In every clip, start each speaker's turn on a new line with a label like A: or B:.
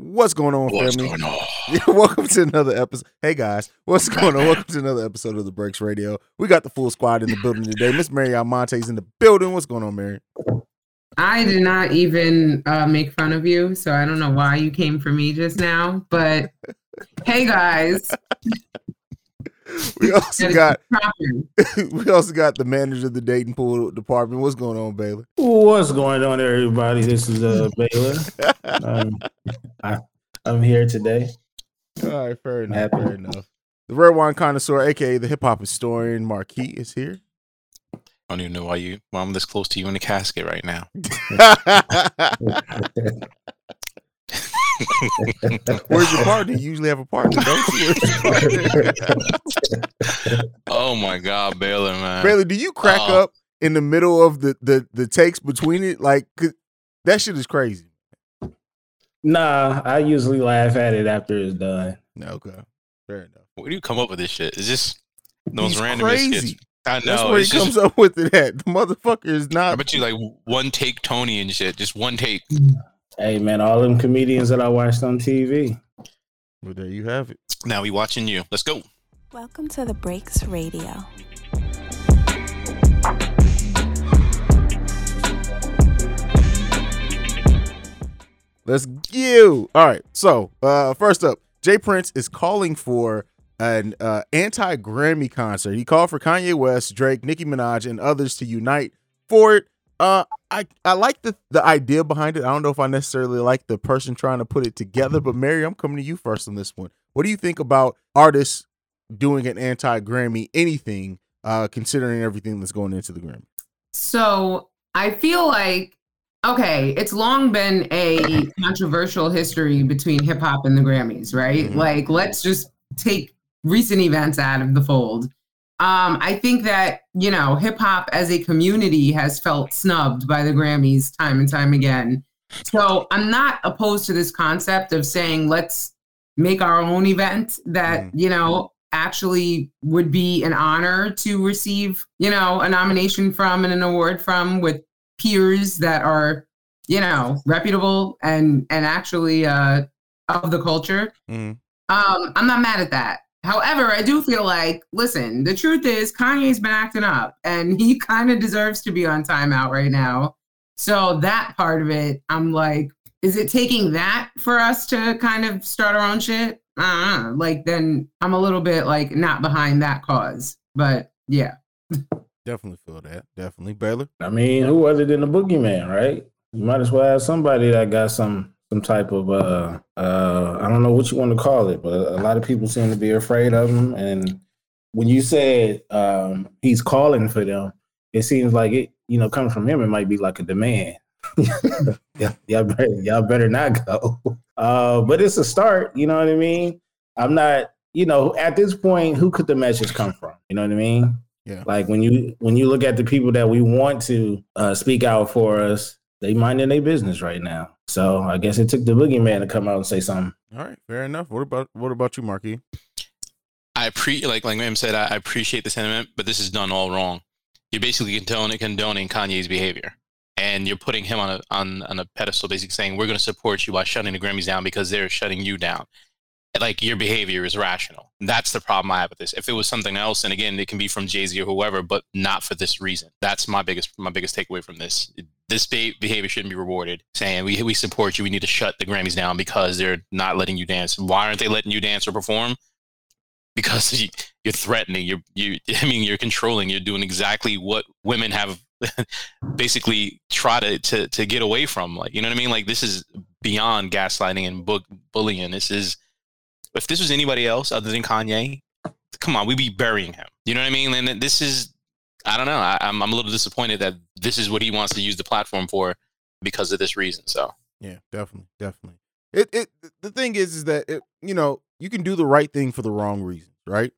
A: What's going on,
B: What's
A: family?
B: going on?
A: Welcome to another episode. Hey guys, what's going on? Welcome to another episode of the Breaks Radio. We got the full squad in the building today. Miss Mary Almonte's in the building. What's going on, Mary?
C: I did not even uh, make fun of you, so I don't know why you came for me just now. But hey, guys,
A: We also got we also got the manager of the dating pool department. What's going on, Baylor?
D: What's going on, everybody? This is uh Baylor. Um, I, I'm here today.
A: All right, fair enough.
D: Happy.
A: Fair enough. The red wine connoisseur, aka the hip hop historian, Marquis, is here.
B: I don't even know why you why I'm this close to you in the casket right now.
A: Where's your partner? You usually have a partner, don't you? Partner?
B: oh my god, Baylor, man.
A: Baylor, do you crack
B: Oh.
A: up in the middle of the the the takes between it? Like that shit is crazy.
D: nah, I usually laugh at it after it's done.
A: Okay, fair enough.
B: Where do you come up with this shit? Is this those
A: He's
B: random
A: crazy.
B: skits? I know.
A: That's where he
B: just-
A: comes up with it at. The motherfucker is
B: I
A: not.
B: bet you like one take Tony and shit. Just one take.
D: Hey man, all them comedians that I watched on TV.
A: Well, there you have it.
B: Now we watching you. Let's go.
E: Welcome to the Breaks Radio.
A: Let's go. All right. So, uh, first up, J. Prince is calling for an uh, anti Grammy concert. He called for Kanye West, Drake, Nicki Minaj, and others to unite for it. Uh, I I like the the idea behind it. I don't know if I necessarily like the person trying to put it together, but Mary, I'm coming to you first on this one. What do you think about artists doing an anti Grammy anything, uh, considering everything that's going into the Grammy?
C: So I feel like okay, it's long been a controversial history between hip hop and the Grammys, right?
A: Mhm.
C: Like, let's just take recent events out of the fold. Um, I think that you know, hip hop as a community has felt snubbed by the Grammys time and time again. So I'm not opposed to this concept of saying let's make our own event that you know actually would be an honor to receive you know a nomination from and an award from with peers that are you know reputable and and actually uh of the culture
A: Mhm.
C: um i'm not mad at that however i do feel like listen the truth is kanye's been acting up and he kind of deserves to be on timeout right now so that part of it i'm like is it taking that for us to kind of start our own shit uh like then i'm a little bit like not behind that cause but yeah
A: Definitely feel that. Definitely, Baylor.
D: I mean, who other than the boogeyman, right? You might as well have somebody that got some some type of uh uh I don't know what you want to call it, but a lot of people seem to be afraid of him. And when you said um he's calling for them, it seems like it, you know, coming from him, it might be like a demand. yeah, y'all better, y'all better not go. Uh, but it's a start. You know what I mean? I'm not. You know, at this point, who could the message come from? You know what I mean?
A: Yeah.
D: Like when you when you look at the people that we want to uh, speak out for us, they minding their business right now. So I guess it took the boogeyman to come out and say something.
A: All right, fair enough. What about what about you, Marquis?
B: I pre like like Ma'am said, I, I appreciate the sentiment, but this is done all wrong. You're basically condoning, condoning Kanye's behavior, and you're putting him on a on, on a pedestal, basically saying we're going to support you by shutting the Grammys down because they're shutting you down. Like your behavior is rational. That's the problem I have with this. If it was something else, and again, it can be from Jay Z or whoever, but not for this reason. That's my biggest my biggest takeaway from this. This be- behavior shouldn't be rewarded. Saying we we support you, we need to shut the Grammys down because they're not letting you dance. Why aren't they letting you dance or perform? because you, you're threatening you're you i mean you're controlling you're doing exactly what women have basically try to, to to get away from like you know what i mean like this is beyond gaslighting and bu- bullying this is if this was anybody else other than kanye come on we'd be burying him. You know what i mean? And this is i don't know. I, I'm, I'm a little disappointed that this is what he wants to use the platform for because of this reason so.
A: Yeah, definitely, definitely. It it the thing is is that it, you know you can do the right thing for the wrong reasons, right?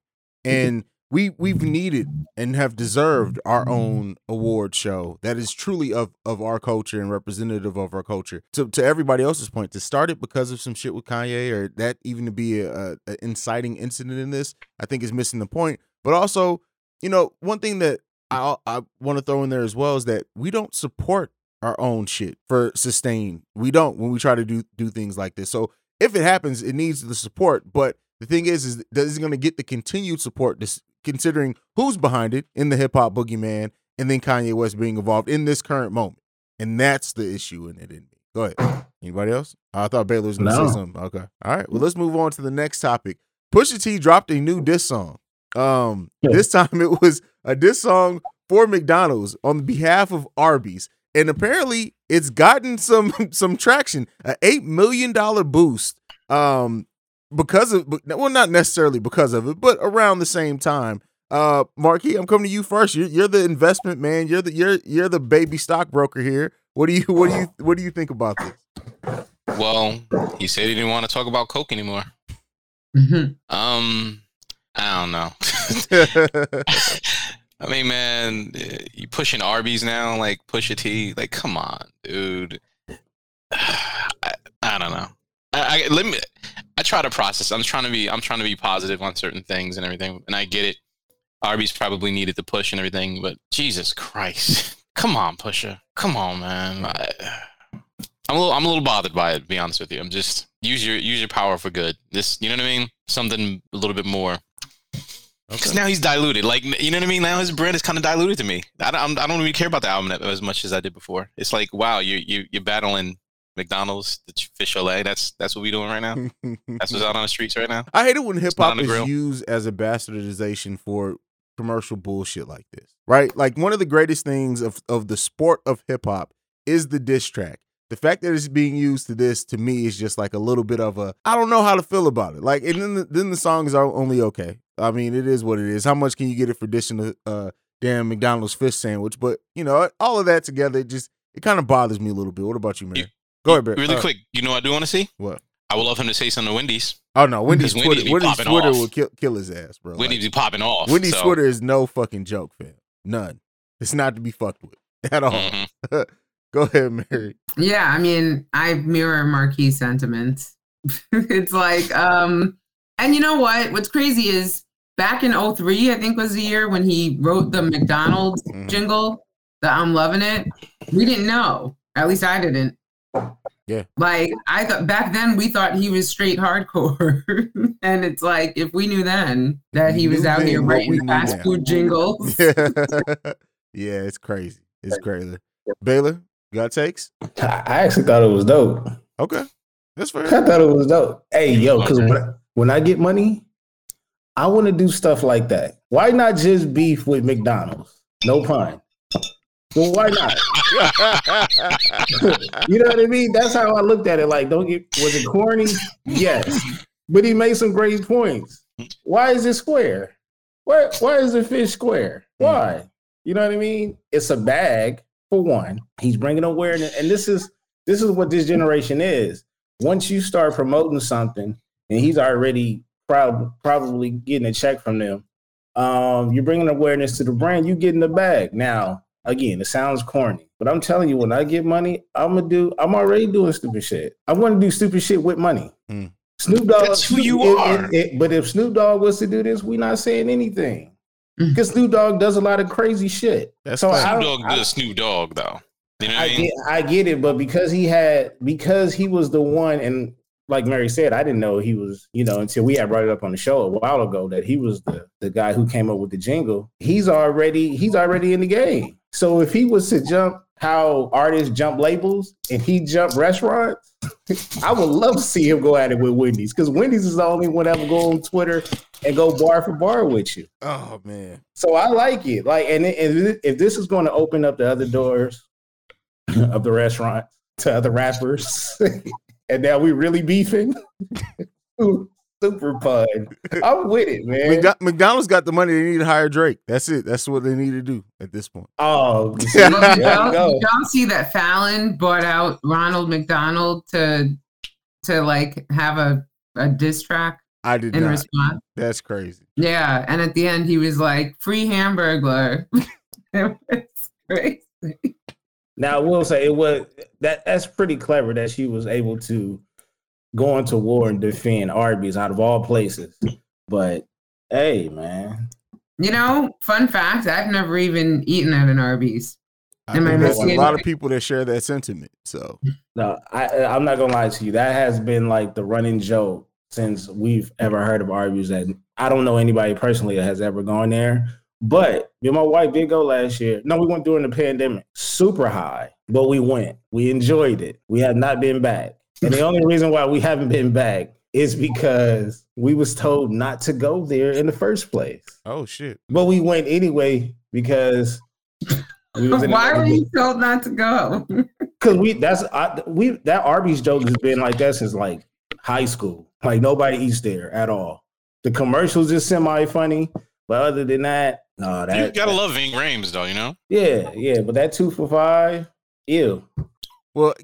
A: Mm-hmm. And we we've needed and have deserved our own award show that is truly of of our culture and representative of our culture. To to everybody else's point, to start it because of some shit with Kanye or that even to be a, a inciting incident in this, I think is missing the point. But also, you know, one thing that I I want to throw in there as well is that we don't support our own shit for sustain. We don't when we try to do do things like this. So if it happens, it needs the support. But the thing is, is that it's going to get the continued support, considering who's behind it in the hip hop boogeyman, and then Kanye West being involved in this current moment, and that's the issue in it. In me. Go ahead. Anybody else? I thought Baylor was going to
D: No.
A: say something. Okay. All right. Well, let's move on to the next topic. Pusha T dropped a new diss song. Um,
D: Yeah.
A: this time it was a diss song for McDonald's on behalf of Arby's, and apparently it's gotten some some traction. A eight million dollar boost. Um, because of well, not necessarily because of it, but around the same time. Uh, Marquis, I'm coming to you first. You're, you're the investment man. You're the you're you're the baby stockbroker here. What do you what do you what do you think about this?
B: Well, he said he didn't want to talk about coke anymore.
C: Mhm.
B: Um, I don't know. I mean, man, uh, you pushing Arby's now, like push a T, like come on, dude. I, I don't know. I, I let me. I try to process. I'm trying to be. I'm trying to be positive on certain things and everything, and I get it. Arby's probably needed the push and everything, but Jesus Christ, come on, Pusher, come on, man. I, I'm a little. I'm a little bothered by it. To be honest with you, I'm just use your use your power for good. This, you know what I mean? Something a little bit more. Because now he's diluted. Like you know what I mean. Now his brand is kind of diluted to me. I don't. I don't really care about the album as much as I did before. It's like wow, you you you're battling McDonald's, the fish fillet. That's that's what we're doing right now. That's what's out on the streets right now.
A: I hate it when hip hop is
B: grill.
A: used as a bastardization for commercial bullshit like this, right? Like one of the greatest things of of the sport of hip hop is the diss track. The fact that it's being used to this to me is just like a little bit of a I don't know how to feel about it. Like and then the, then the songs are only okay. I mean, it is what it is. How much can you get it for dishing a uh, damn McDonald's fish sandwich? But you know, all of that together, it just it kind of bothers me a little bit. What about you, man?
B: You-
A: Go ahead, Barry.
B: Really
A: Uh,
B: quick, you know what I do want to see?
A: What?
B: I would love him to say something to Wendy's.
A: Oh no, Wendy's
B: Because Wendy's
A: Twitter.
B: be
A: Wendy's
B: popping
A: Twitter
B: off.
A: will kill, kill his ass, bro.
B: Wendy's
A: Like,
B: be popping off.
A: Wendy's
B: so,
A: Twitter is no fucking joke, fam. None. It's not to be fucked with at all.
B: mhm.
A: Go ahead, Mary.
C: Yeah, I mean, I mirror Marquis sentiments. it's like, um, and you know what? What's crazy is back in 03, I think was the year when he wrote the McDonald's
A: Mhm.
C: jingle, the I'm loving it. We didn't know. At least I didn't.
A: Yeah.
C: Like I thought back then we thought he was straight hardcore. and it's like if we knew then that he was out here
A: what we
C: writing
A: knew
C: fast
A: now.
C: food jingles.
A: yeah, yeah, it's crazy. It's crazy. Baylor, you got takes?
D: I I actually thought it was dope.
A: Okay. That's fair.
D: I thought it was dope. Hey, yo, because when, I- when I get money, I want to do stuff like that. Why not just beef with McDonald's? No pun. Well, why not? You know what I mean? That's how I looked at it. Like, don't get was it corny? Yes, but he made some great points. Why is it square? Why why is the fish square? Why? You know what I mean? It's a bag for one. He's bringing awareness, and this is this is what this generation is. Once you start promoting something, and he's already prob- probably getting a check from them, um, you're bringing awareness to the brand. You get in the bag now again, it sounds corny, but I'm telling you, when I get money, I'm gonna do. I'm already doing stupid shit. I want to do stupid shit with money.
A: Mm.
D: Snoop Dogg.
B: That's who you
D: it-
B: are.
D: it- it- but if Snoop Dogg was to do this, we're not saying anything
C: Mm.
D: because Snoop Dogg does a lot of crazy shit.
A: That's
D: So
A: fair.
D: I-
B: Snoop Dogg, the Snoop Dogg, though. You know I,
D: I
B: mean?
D: get, I get it, but because he had, because he was the one, and like Mary said, I didn't know he was, you know, until we had brought it up on the show a while ago that he was the the guy who came up with the jingle. He's already, he's already in the game. So if he was to jump how artists jump labels and he jump restaurants, I would love to see him go at it with Wendy's because Wendy's is the only one that will go on Twitter and go bar for bar with you.
A: Oh man.
D: So I like it. Like, and if, if this is going to open up the other doors of the restaurant to other rappers, and now we really beefing, super pun. I'm with it, man.
A: McDo- McDonald's got the money. They need to hire Drake. That's it. That's what they need to do at this point.
D: oh,
A: Yeah.
C: Well, did,
D: there
C: y'all,
D: you
C: y'all see that Fallon bought out Ronald McDonald to to like have a, a diss track
A: I did
C: in
A: not.
C: response?
A: That's crazy.
C: Yeah, and at the end he was like, "Free Hamburglar." it was crazy.
D: Now I will say it was that that's pretty clever that she was able to go to war and defend Arby's out of all places. But hey, man,
C: You know, fun fact: I've never even eaten at an Arby's.
A: I
C: Am I
A: think there's a lot of people that share that sentiment. So
D: No, I, I'm not gonna lie to you. That has been like the running joke since we've ever heard of Arby's. That I don't know anybody personally that has ever gone there. But me and my wife did go last year. No, we went during the pandemic. Super high, but we went. We enjoyed it. We have not been back, and the only reason why we haven't been back is because we was told not to go there in the first place.
A: oh shit.
D: But we went anyway because we was in
C: Why were you told not to go?
D: Cause we that's I, we that Arby's joke has been like that since like high school. Like nobody eats there at all. The commercials is semi funny, but other than that, no, that
B: you gotta love Ving Rhames though, you know.
D: yeah, yeah. But that two for five, ew.
A: Well,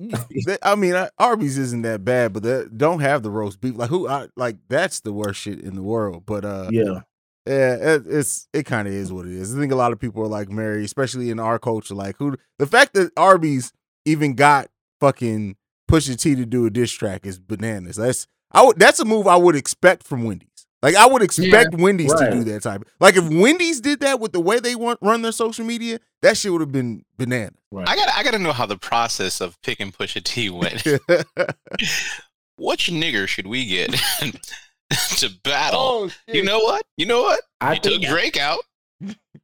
A: that- I mean, I- Arby's isn't that bad, but they don't have the roast beef. Like who? I, like that's the worst shit in the world. But uh,
D: Yeah,
A: yeah, it, it's it kind of is what it is. I think a lot of people are like Mary, especially in our culture. Like who? The fact that Arby's even got fucking Pusha T to do a diss track is bananas. That's I would. That's a move I would expect from Wendy's. Like I would expect Wendy's
D: Right.
A: to do that type. Like if Wendy's did that with the way they want run their social media, that shit would have been banana.
D: right.
B: I gotta I gotta know how the process of pick and Pusha T went. Which nigger should we get to battle?
A: oh,
B: you know what? You know what?
D: I
B: you took
D: think
B: Drake out.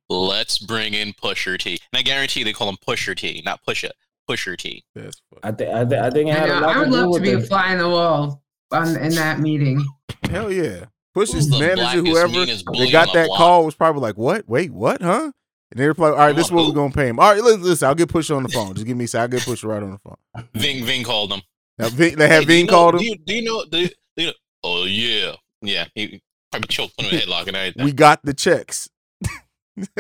B: Let's bring in Pusher T. And I guarantee they call him Pusher T, not Pusha. Pusher T.
A: That's funny.
D: I think I, thi- I think
C: I,
D: had a lot
C: I would
D: to
C: love to be a
D: the,
C: fly in the wall on, in that meeting.
A: Hell yeah. Push's
B: the
A: manager, whoever, they got
B: on the
A: that
B: block?
A: call was probably like, what? Wait, what? Huh? And they were like, all right, this is what we're going to pay him. All right, listen, listen, I'll get Push on the phone. Just give me a second. I'll get Push right on the phone.
B: Ving Ving called him.
A: Now, Ving, they have
B: Hey, do you
A: Ving
B: know-
A: called
B: Do you, do you know? Do you, do you know? Oh yeah, yeah. He probably choked on in a headlock and everything.
A: We got the checks.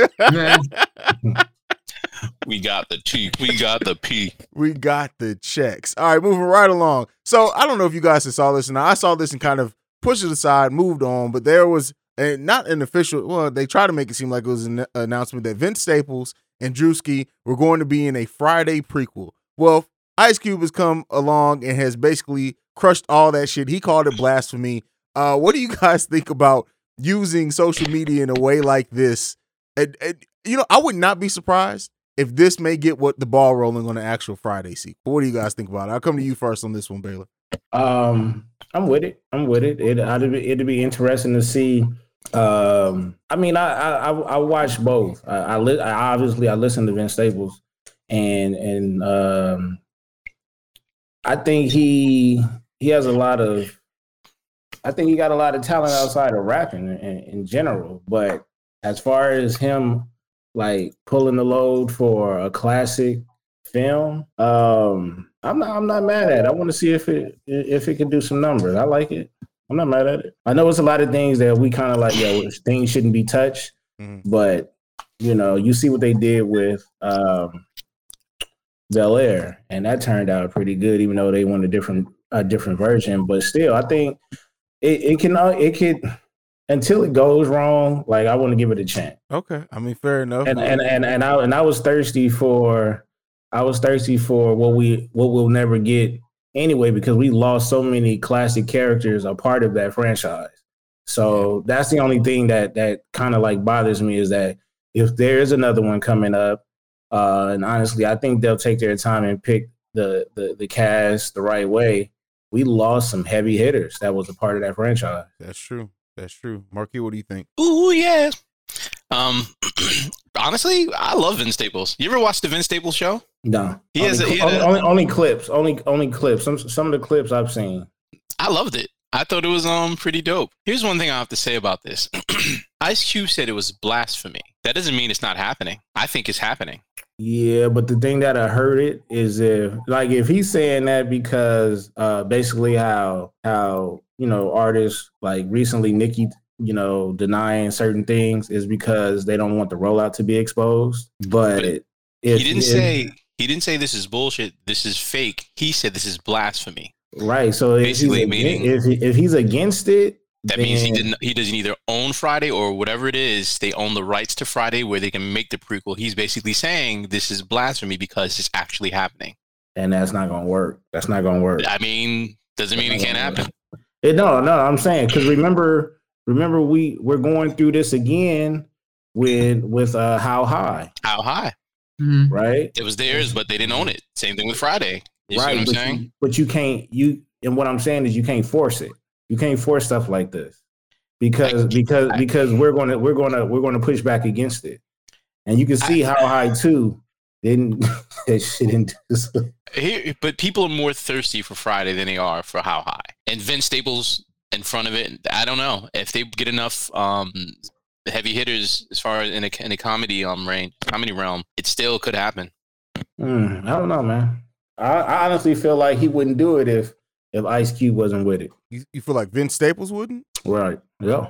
B: We got the T. We got the P.
A: we got the checks. All right, moving right along. So I don't know if you guys saw this, and I saw this and kind of pushed it aside, moved on. But there was a, not an official. Well, they tried to make it seem like it was an announcement that Vince Staples and Drewski were going to be in a Friday prequel. Well, Ice Cube has come along and has basically crushed all that shit. He called it blasphemy. Uh, what do you guys think about using social media in a way like this? And, and you know, I would not be surprised if this may get what the ball rolling on the actual Friday sequel. What do you guys think about it? I'll come to you first on this one, Baylor.
D: Um, I'm with it. I'm with it. It it'd be, it'd be interesting to see. Um, I mean, I I I, I watch both. I, I, li- I obviously I listen to Vince Staples, and and um, I think he he has a lot of. I think he got a lot of talent outside of rapping in, in general, but as far as him like pulling the load for a classic film. Um, I'm not. I'm not mad at it. I want to see if it if it can do some numbers. I like it. I'm not mad at it. I know it's a lot of things that we kind of like. Yeah, things shouldn't be touched,
A: Mhm.
D: but you know, you see what they did with um, Bel Air, and that turned out pretty good. Even though they want a different a different version, but still, I think it, it can. uh, It could until it goes wrong. Like I want to give it a chance
A: Okay, I mean, fair enough.
D: and and and and I and I was thirsty for I was thirsty for what we what we'll never get anyway because we lost so many classic characters a part of that franchise. So that's the only thing that that kind of like bothers me is that if there is another one coming up, uh, and honestly, I think they'll take their time and pick the the the cast the right way. We lost some heavy hitters that was a part of that franchise.
A: That's true. That's true. Marky, what do you think?
B: Ooh yeah. Um, honestly, I love Vince Staples. You ever watch the Vince Staples show?
D: No,
B: He
D: only,
B: has a- he
D: only,
B: a-
D: only, only clips, only only clips. Some some of the clips I've seen.
B: I loved it. I thought it was um pretty dope. Here's one thing I have to say about this. Ice Cube said it was blasphemy. That doesn't mean it's not happening. I think it's happening.
D: Yeah, but the thing that I heard it is if like if he's saying that because uh basically how how you know artists like recently Nicki you know denying certain things is because they don't want the rollout to be exposed. But,
B: But
D: if,
B: he didn't
D: if-
B: say he didn't say this is bullshit. This is fake. He said this is blasphemy.
D: right. So if
B: Basically
D: against,
B: meaning-
D: if he, if he's against it,
B: That means he didn't. He doesn't either own Friday or whatever it is. They own the rights to Friday, where they can make the prequel. He's basically saying this is blasphemy because it's actually happening.
D: and that's not gonna work. That's not gonna work.
B: I mean, doesn't mean it can't happen.
D: It, no, no, I'm saying because remember, remember we we're going through this again with with uh how high.
B: How high?
C: Mhm.
D: right?
B: It was theirs, but they didn't own it. Same thing with Friday. You see
D: right,
B: what I'm
D: but
B: saying?
D: You, but you can't you and what I'm saying is you can't force it. You can't force stuff like this because
B: I-
D: because
B: I-
D: because we're gonna we're gonna we're gonna push back against it, and you can see how high too didn't that shit didn't
B: Here, but people are more thirsty for Friday than they are for How High. And Vince Staples in front of it, I don't know if they get enough um, heavy hitters as far as in a, in a comedy um range, comedy realm. It still could happen.
D: Hmm, I don't know, man. I, I honestly feel like he wouldn't do it if if Ice Cube wasn't with it.
A: You, you feel like Vince Staples wouldn't?
D: Right. Yeah.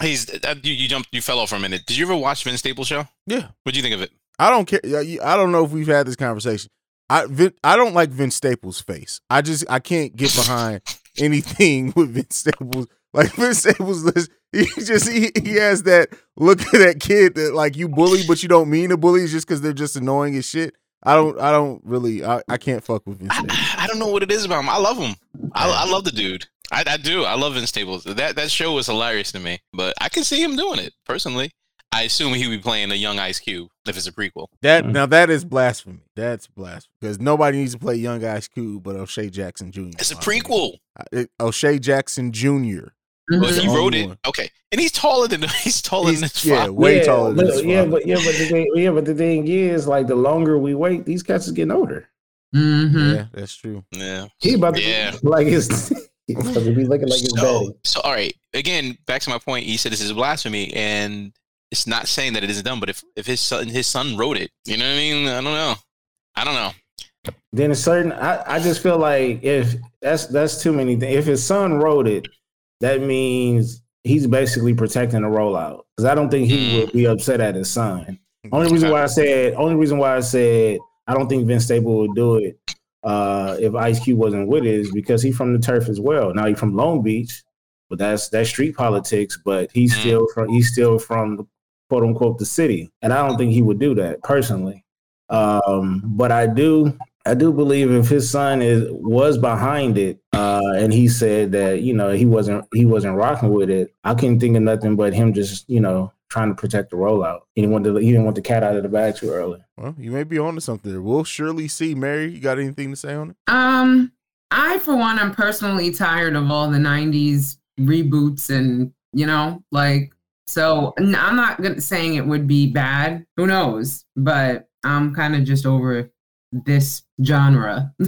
B: He's uh, you, you jumped, you fell off for a minute. Did you ever watch Vince Staples show?
A: Yeah.
B: What do you think of it?
A: I don't care. I don't know if we've had this conversation. I Vin, I don't like Vince Staples' face. I just I can't get behind anything with Vince Staples. Like Vince Staples, is- he just he, he has that look at that kid that like you bully, but you don't mean to bully just because they're just annoying as shit. I don't I don't really I, I can't fuck with Vince
B: I, I don't know what it is about him. I love him. I, I love the dude. I, I do. I love Vince Staples. That that show was hilarious to me. But I can see him doing it personally. I assume he would be playing a young Ice Cube if it's a prequel.
A: That
D: Mhm.
A: now that is blasphemy. That's blasphemy because nobody needs to play young Ice Cube but O'Shea Jackson Jr.
B: It's a prequel.
A: It- O'Shea Jackson Jr.
B: Well,
C: Mhm.
B: he wrote
A: only
B: it. Okay, and he's taller than he's taller
A: He's-
B: than his
A: yeah,
B: father.
A: way
D: yeah,
A: taller than
D: but-
A: his
D: yeah, but yeah, but the thing, yeah, but the thing is, like, the longer we wait, these cats is getting older.
C: Mhm.
A: Yeah, that's true.
B: Yeah.
D: He about to
B: Yeah.
D: be like his, he's about to be looking like his
B: So,
D: daddy.
B: so all right. Again, back to my point. He said this is blasphemy, and it's not saying that it isn't done. But if if his son his son wrote it, you know what I mean? I don't know. I don't know.
D: Then it's certain. I, I just feel like if that's that's too many things. If his son wrote it, that means he's basically protecting the rollout. Because I don't think he
B: Mm.
D: would be upset at his son. Only reason why I said only reason why I said I don't think Vince Staples would do it uh, if Ice Cube wasn't with it is because he's from the turf as well. Now he's from Long Beach, but that's that's street politics. But he's
B: Mm.
D: still from he's still from quote unquote the city, and I don't think he would do that personally. Um, but I do I do believe if his son is was behind it, uh, and he said that you know he wasn't he wasn't rocking with it, I couldn't think of nothing but him just you know trying to protect the rollout. He didn't want the he didn't want the cat out of the bag too early.
A: Well, you may be on to something. We'll surely see. Mary, you got anything to say on it?
C: Um, I for one, I'm personally tired of all the '90s reboots, and you know, like, so I'm not gonna saying it would be bad. Who knows? But I'm kind of just over this genre.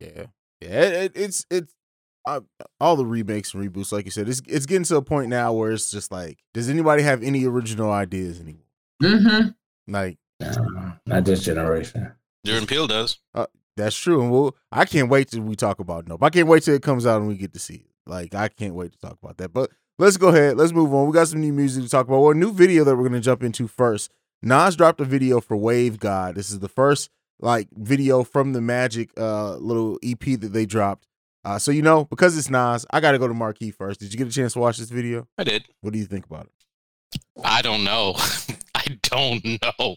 A: Yeah, yeah. It, it, it's it's uh, all the remakes and reboots, like you said. It's it's getting to a point now where it's just like, does anybody have any original ideas anymore?
C: Mm-hmm.
A: Like
D: Uh, not this generation.
B: Jordan Peele does.
A: that's true, and we'll. I can't wait till we talk about Nope. I can't wait till it comes out and we get to see it. Like I can't wait to talk about that. But let's go ahead. Let's move on. We got some new music to talk about. Well, a new video that we're gonna jump into first. Nas dropped a video for Wave God. This is the first like video from the Magic uh little EP that they dropped. Uh, so you know, because it's Nas, I got to go to Marquis first. Did you get a chance to watch this video?
B: I did.
A: What do you think about it?
B: I don't know. I don't know.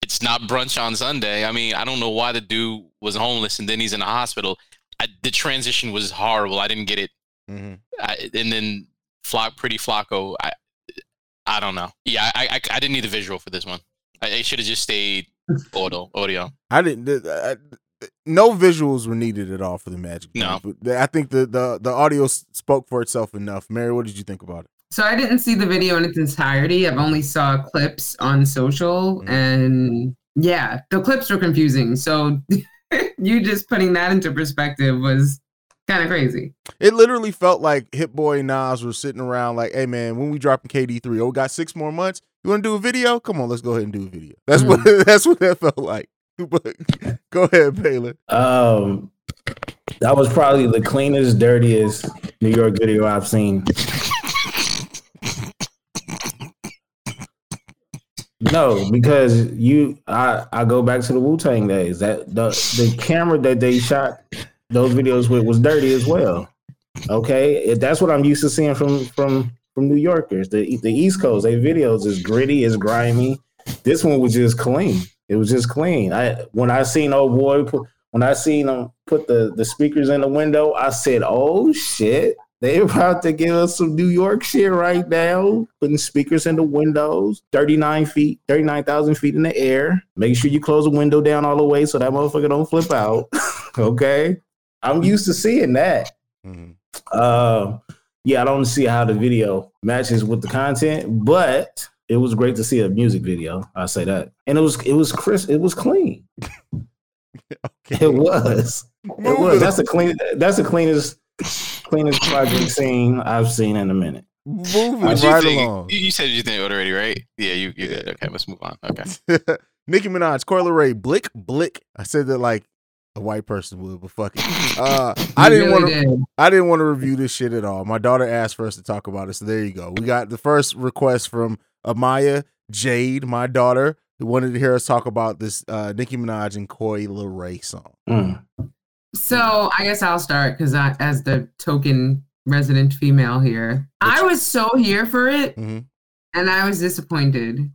B: It's not brunch on Sunday. I mean, I don't know why the dude was homeless and then he's in the hospital. I, the transition was horrible. I didn't get it.
A: Mm-hmm.
B: I, and then Flock, Pretty Flacko. I, I don't know. Yeah, I, I, I didn't need the visual for this one. I, I should have just stayed audio. Audio.
A: I didn't. I, no visuals were needed at all for the Magic.
B: No.
A: But I think the the the audio spoke for itself enough. Mary, what did you think about it?
C: So I didn't see the video in its entirety. I've only saw clips on social,
A: Mhm.
C: and yeah, the clips were confusing. So you just putting that into perspective was kind of crazy.
A: It literally felt like Hit Boy and Nas were sitting around like, "Hey man, when we dropping KD three, oh, we got six more months. You want to do a video? Come on, let's go ahead and do a video." That's what that's what that felt like. But go ahead, Baylor.
D: Um, that was probably the cleanest, dirtiest New York video I've seen. No, because you, I, I go back to the Wu Tang days. That the the camera that they shot those videos with was dirty as well. Okay, that's what I'm used to seeing from from from New Yorkers. The the East Coast, their videos is gritty, is grimy. This one was just clean. It was just clean. I when I seen old boy put, when I seen him put the the speakers in the window, I said, "Oh shit, They about to give us some New York shit right now. Putting speakers in the windows, 39 feet, 39,000 feet in the air. Make sure you close the window down all the way so that motherfucker don't flip out. okay. I'm used to seeing that.
A: Mhm.
D: Uh, yeah, I don't see how the video matches with the content, but it was great to see a music video. I say that, and it was it was crisp. It was clean.
A: Okay.
D: It was. It was. That's the clean. That's the cleanest cleanest project scene I've seen in a minute.
A: Moving
B: What you
A: right
B: think?
A: along.
B: You, you said you think already, right? Yeah, you you did. Okay, let's move on. Okay.
A: Nicki Minaj, Coi Leray, Blick, Blick. I said that like a white person would, but fuck it. Uh, I
C: You
A: didn't
C: really
A: want to.
C: did.
A: I didn't want to review this shit at all. My daughter asked for us to talk about it, so there you go. We got the first request from Amaya Jade, my daughter, who wanted to hear us talk about this uh, Nicki Minaj and Coi Leray song.
D: Mm.
C: So I guess I'll start because I, as the token resident female here, I was so here for it,
A: Mhm.
C: and I was disappointed.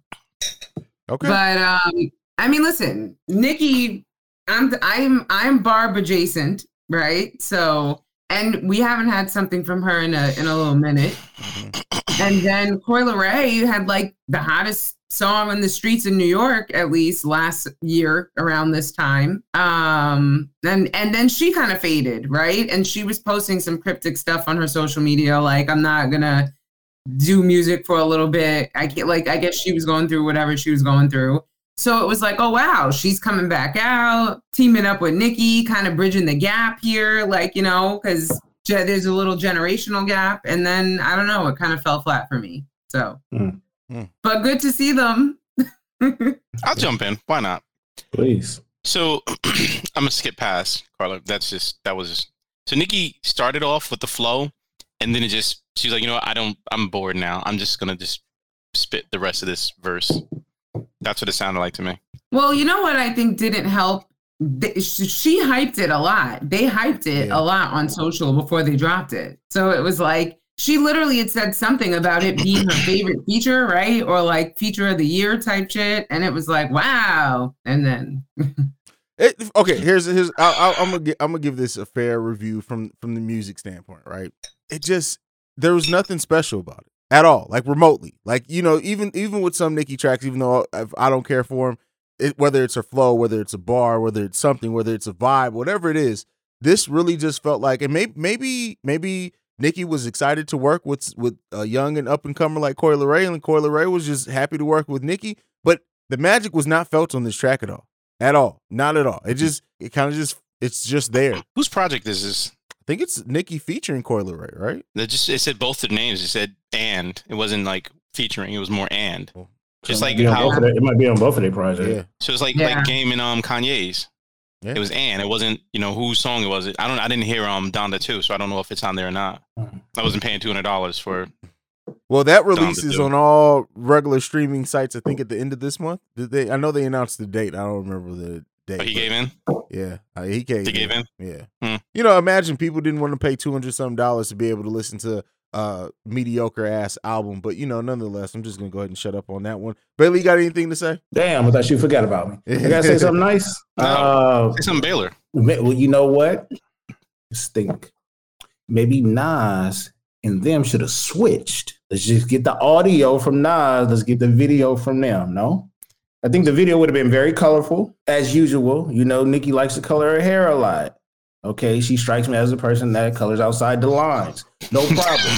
A: Okay,
C: But um, I mean, listen, Nicki, I'm I'm I'm Barb adjacent, right? So, and we haven't had something from her in a in a little minute. And then Coi Leray had like the hottest song on the streets in New York, at least last year around this time. Um, and and then she kind of faded, right? And she was posting some cryptic stuff on her social media, like I'm not gonna do music for a little bit. I get like I guess she was going through whatever she was going through. So it was like, oh wow, she's coming back out, teaming up with Nicki, kind of bridging the gap here, like you know, because ge- there's a little generational gap. And then I don't know, it kind of fell flat for me. So,
D: Mm.
A: Mm.
C: but good to see them.
B: I'll jump in. Why not?
D: Please.
B: So I'm gonna skip past Carla. That's just that was just so Nicki started off with the flow, and then it just she's like, you know, what? I don't, I'm bored now. I'm just gonna just spit the rest of this verse. That's what it sounded like to me.
C: Well, you know what I think didn't help. She hyped it a lot. They hyped it
A: Yeah.
C: a lot on social before they dropped it. So it was like she literally had said something about it being her favorite feature, right? Or like feature of the year type shit. And it was like, wow. And then
A: It, okay, here's here's I'll, I'll, I'm gonna gi- I'm gonna give this a fair review from from the music standpoint, right? It just there was nothing special about it at all, like remotely. Like you know, even even with some Nicki tracks, even though I, I don't care for them, it, whether it's a flow, whether it's a bar, whether it's something, whether it's a vibe, whatever it is, this really just felt like, and maybe maybe maybe Nicki was excited to work with with a young and up and comer like Corey Ray, and Corey Ray was just happy to work with Nicki, but the magic was not felt on this track at all at all. Not at all. It just it kind of just it's just there.
B: Whose project is this?
A: Think it's Nicki featuring Coi Leray, right?
B: They just it said both the names. It said and. It wasn't like featuring. It was more and. Just like
D: might be on
B: how
D: both their- it might be on both of their projects.
A: Yeah.
B: so it's like
C: Yeah.
B: like Game and um Kanye's.
A: Yeah.
B: It was and. It wasn't you know whose song it was. It I don't I didn't hear um Donda too, so I don't know if it's on there or not.
D: Mhm.
B: I wasn't paying two hundred dollars for.
A: Well, that
B: Down to
A: releases
B: do.
A: on all regular streaming sites. I think at the end of this month. Did they? I know they announced the date. I don't remember the date.
B: Oh, he
A: but
B: gave in.
A: Yeah, uh, he gave.
B: He gave in?
A: Yeah.
B: Hmm.
A: You know, imagine people didn't want to pay two hundred some dollars to be able to listen to a mediocre ass album, but you know, nonetheless, I'm just gonna go ahead and shut up on that one. Bailey, you got anything to say?
D: Damn, I thought you forgot about me. I gotta say something nice.
B: No.
D: Uh,
B: Say something Baylor.
D: well, you know what? Just think. Maybe Nas and them should have switched. Let's just get the audio from Nas. Let's get the video from them. No, I think the video would have been very colorful as usual. You know, Nicki likes to color her hair a lot. Okay, she strikes me as a person that colors outside the lines. No problem.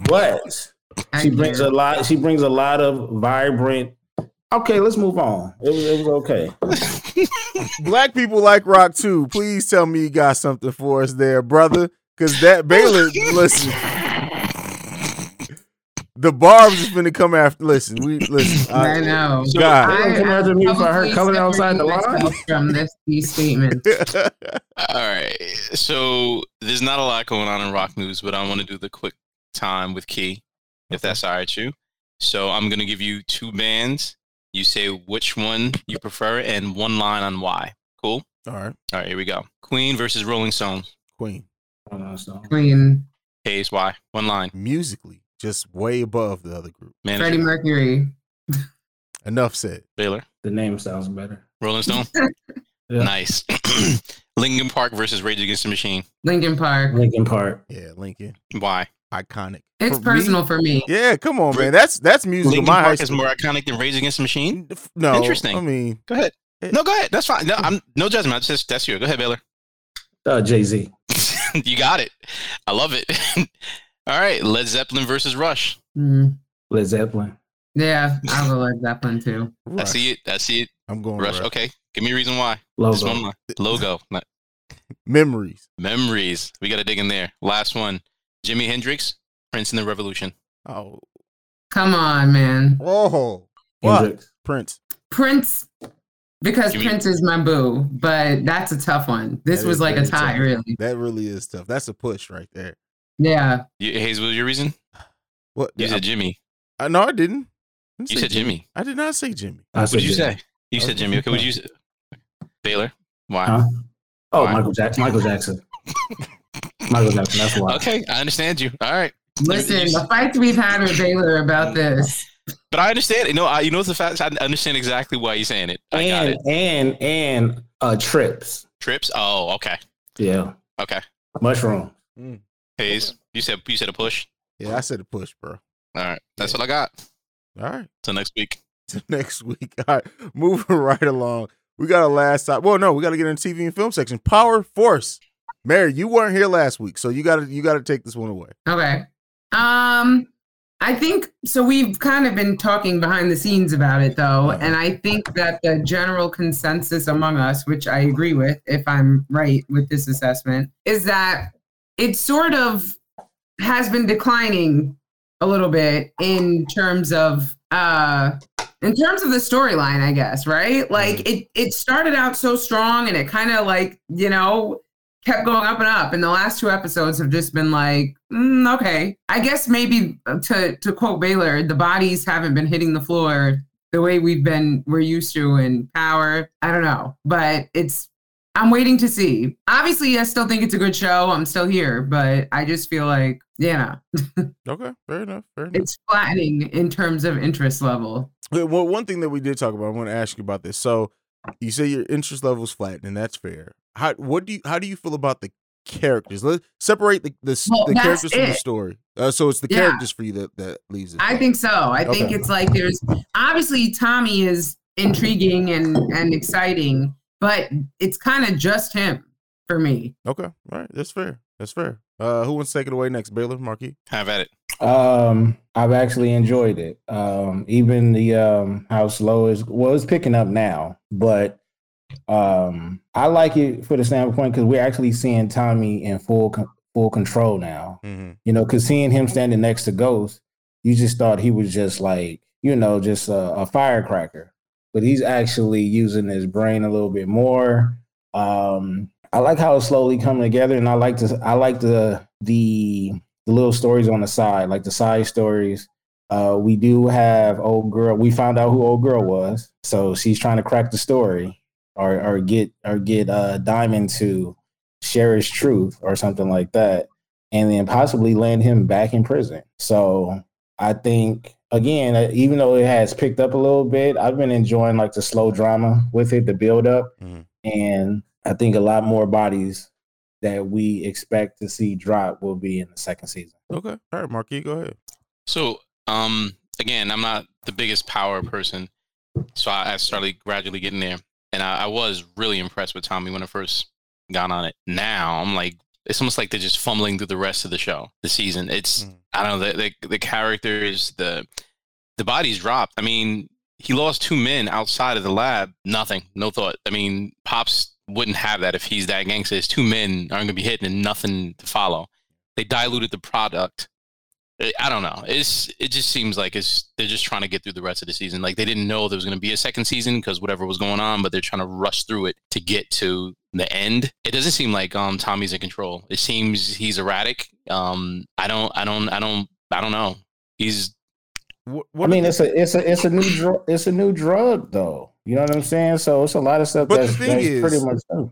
D: but she brings a lot. She brings a lot of vibrant. Okay, let's move on. It was, it was okay.
A: Black people like rock too. Please tell me you got something for us there, brother. Cause that Baylor, listen. The barbs is gonna come after. Listen, we listen.
C: I know.
A: God.
D: They gonna come after me for her coming outside the line?
C: From this, these statements.
B: All right. So there's not a lot going on in rock news, but I want to do the quick time with Key, if that's all right, with you. So I'm gonna give you two bands. You say which one you prefer and one line on why. Cool.
A: All right,
B: All right, here we go. Queen versus Rolling Stones.
A: Queen.
C: Queen,
B: Case why? One line.
A: Musically, just way above the other group.
B: Manager.
C: Freddie Mercury.
A: Enough said.
B: Baylor.
D: The name sounds better.
B: Rolling Stone.
D: Yeah.
B: Nice. Linkin Park versus Rage Against the Machine.
C: Linkin Park.
D: Linkin Park.
A: Yeah, Linkin,
B: Why?
A: iconic.
C: It's
A: For me-
C: personal for me.
A: Yeah, come on, man. That's that's music of
B: Linkin
A: my high
B: Park is more iconic than Rage Against the Machine.
A: No,
B: Interesting.
A: I mean,
B: Go ahead.
A: Eh.
B: No, go ahead. That's fine. No, I'm no judgment. That's just that's you. Go ahead, Baylor.
D: Uh, Jay Z.
B: you got it. I love it. All right, Led Zeppelin versus Rush.
C: Mm.
D: Led Zeppelin.
C: Yeah, I'll go Led Zeppelin too.
B: I see it. I see it.
A: I'm going
B: Rush.
A: Rush.
B: Okay, give me a reason why. This one,
D: Logo.
B: logo. Not-
A: Memories.
B: Memories. We got to dig in there. Last one. Jimi Hendrix, Prince and the Revolution.
A: Oh,
C: Come on, man.
A: oh, what?
D: Hendrix.
A: Prince.
C: Prince, because
B: Give me-
C: Prince is my boo, but that's a tough one. This
A: That
C: was
A: is
C: like a tie,
A: tough.
C: really.
A: That really is tough. That's a push right there.
C: Yeah.
B: You, Haize, what was your reason?
A: What?
B: You
A: Yeah,
B: said Jimmy.
A: I, no, I didn't. I didn't
B: You said Jimmy.
A: I did not say Jimmy.
D: I
B: What did you
D: Jimmy.
B: say? You said Jimmy. Okay, what did you say? Baylor. Why?
D: Huh? Oh,
B: Why?
D: Michael Jackson. Michael Jackson. Michael Jackson. That's why.
B: Okay, I understand you. All right.
C: Listen,
B: You-
C: the fights we've had with Baylor about this.
B: But I understand. You know, I, you know the fact. I understand exactly why you're saying it. I got
D: And
B: it.
D: and and uh trips.
B: Trips. Oh, okay.
D: Yeah.
B: Okay.
D: Mushroom.
B: Haize, you said you said a push.
A: Yeah, I said a push, bro.
B: All right. That's what I got.
A: All right.
B: Till next week.
A: Till next week. All right, moving right along. We got a last time. Well, no, we got to get in TV and film section. Power Force. Mary, you weren't here last week, so you got to you got to take this one away.
C: Okay. Um, I think so. We've kind of been talking behind the scenes about it, though,
A: Uh-huh.
C: and I think that the general consensus among us, which I agree with, if I'm right with this assessment, is that it sort of has been declining a little bit in terms of uh in terms of the storyline i guess right? Like it it started out so strong and it kind of like you know kept going up and up. And the last two episodes have just been like mm, okay. I guess maybe uh, to to quote baylor the bodies haven't been hitting the floor the way we've been we're used to in power. I don't know. But it's i'm waiting to see obviously i still think it's a good show i'm still here but i just feel like know
A: Okay, fair enough. Fair enough.
C: it's flattening in terms of interest level
A: Well, one thing that we did talk about, I want to ask you about this. So, you say your interest level's flat, and that's fair. How what do you how do you feel about the characters? Let's separate the the,
C: Well,
A: the characters from the story. Uh, so it's the
C: Yeah.
A: characters for you that that leaves it.
C: I think so. I think it's like there's obviously Tommy is intriguing and and exciting, but it's kind of just him for me.
A: Okay, all right, that's fair. That's fair. Uh, who wants to take it away next? Baylor, Marquis.
B: Have at it.
D: Um, I've actually enjoyed it. Um, even the um how slow is well, it's picking up now, but um, I like it for the standpoint because we're actually seeing Tommy in full full control now.
A: Mm-hmm.
D: You know, because seeing him standing next to Ghost, you just thought he was just like you know just a, a firecracker, but he's actually using his brain a little bit more. Um, I like how it's slowly coming together, and I like to I like the the the little stories on the side, like the side stories. Uh, we do have old girl. We found out who old girl was, so she's trying to crack the story, or or get or get uh, Diamond to share his truth or something like that, and then possibly land him back in prison. So I think again, uh, even though it has picked up a little bit, I've been enjoying like the slow drama with it, the build up,
A: Mhm.
D: and I think a lot more bodies that we expect to see drop will be in the second season.
A: Okay, all right, Marquis, go ahead.
B: So, um, again, I'm not the biggest power person, so I, I started gradually getting there, and I, I was really impressed with Tommy when I first got on it. Now I'm like, it's almost like they're just fumbling through the rest of the show, the season. It's
A: Mm.
B: I don't know the, the the characters, the the bodies dropped. I mean, he lost two men outside of the lab. Nothing, no thought. I mean, pops wouldn't have that if he's that gangster. His two men aren't gonna be hitting and nothing to follow. They diluted the product. I don't know. It's it just seems like it's they're just trying to get through the rest of the season. Like they didn't know there was going to be a second season because whatever was going on, but they're trying to rush through it to get to the end. It doesn't seem like um Tommy's in control. It seems he's erratic. Um, I don't, I don't, I don't, I don't know. He's
A: What,
D: I mean, it's a it's a it's a new drug it's a new drug though. You know what I'm saying? So it's a lot of stuff
A: But the thing
D: that's
A: is-
D: pretty much new.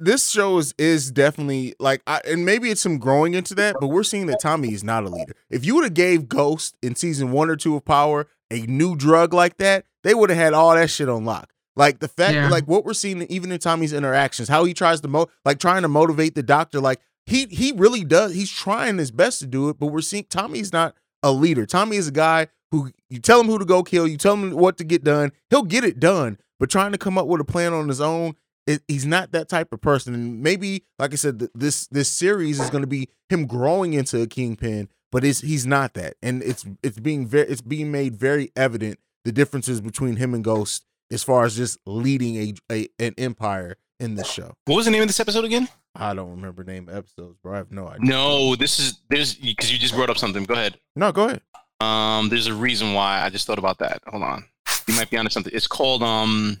A: this show is is definitely like I, and maybe it's some growing into that but we're seeing that tommy is not a leader if you would have gave ghost in season one or two of power a new drug like that they would have had all that shit on lock Like the fact,
C: Yeah.
A: like what we're seeing even in Tommy's interactions, how he tries to mo, like trying to motivate the doctor. Like he he really does. He's trying his best to do it, but we're seeing Tommy's not a leader. Tommy is a guy who you tell him who to go kill, you tell him what to get done, he'll get it done. But trying to come up with a plan on his own, it, he's not that type of person. And maybe, like I said, th- this this series is going to be him growing into a kingpin, but it's he's not that, and it's it's being very it's being made very evident the differences between him and Ghost as far as just leading a, a an empire in this show.
B: What was the name of this episode again?
A: I don't remember name of episodes, bro. I have no idea.
B: No, this is there's because you just brought up something. Go ahead.
A: no, go ahead.
B: Um, there's a reason why I just thought about that. Hold on. You might be onto something. It's called um.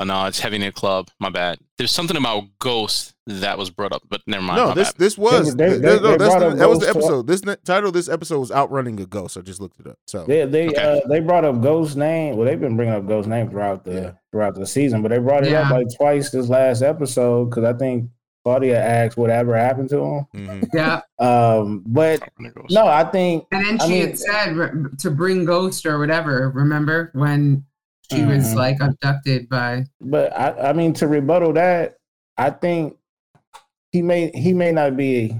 B: Oh no, it's Heavy Knit Club. My bad. There's something about Ghost that was brought up, but never mind.
A: No,
B: my
A: this
B: bad.
A: this was
D: They-
A: th-
D: they-
A: no,
D: they
A: that's the- that was the
D: Ghost to-
A: episode. This ne- title of this episode was outrunning a ghost. I just looked it up. So
D: They they
B: Okay.
D: uh, they brought up Ghost name. Well, they've been bringing up Ghost name throughout the
A: Yeah.
D: throughout the season, but they brought it up like twice this last episode because I think Claudia asked whatever happened to him.
A: mhm.
C: Yeah.
D: Um, but no, I think
C: And then
D: I
C: she
D: mean-
C: had said re- to bring Ghost or whatever. Remember when she was
D: Mhm.
C: like abducted by?
D: But I, I mean, to rebuttal that, I think he may he may not be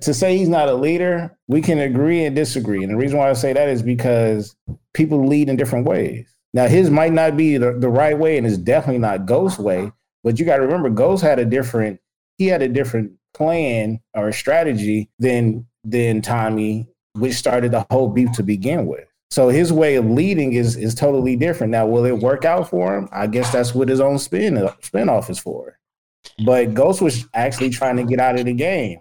D: to say he's not a leader. We can agree and disagree, and the reason why I say that is because people lead in different ways. Now, his might not be the, the right way, and it's definitely not Ghost's way. But you got to remember, Ghost had a different he had a different plan or strategy than than Tommy, which started the whole beef to begin with. So his way of leading is is totally different. Now, will it work out for him? I guess that's what his own spin spinoff is for. But Ghost was actually trying to get out of the game.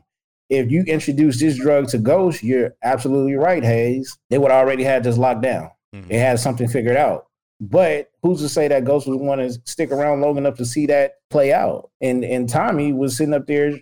D: If you introduce this drug to Ghost, you're absolutely right, Haize. They would already had this locked down.
A: Mhm.
D: They had something figured out. But who's to say that Ghost would want to stick around long enough to see that play out? And and Tommy was sitting up there.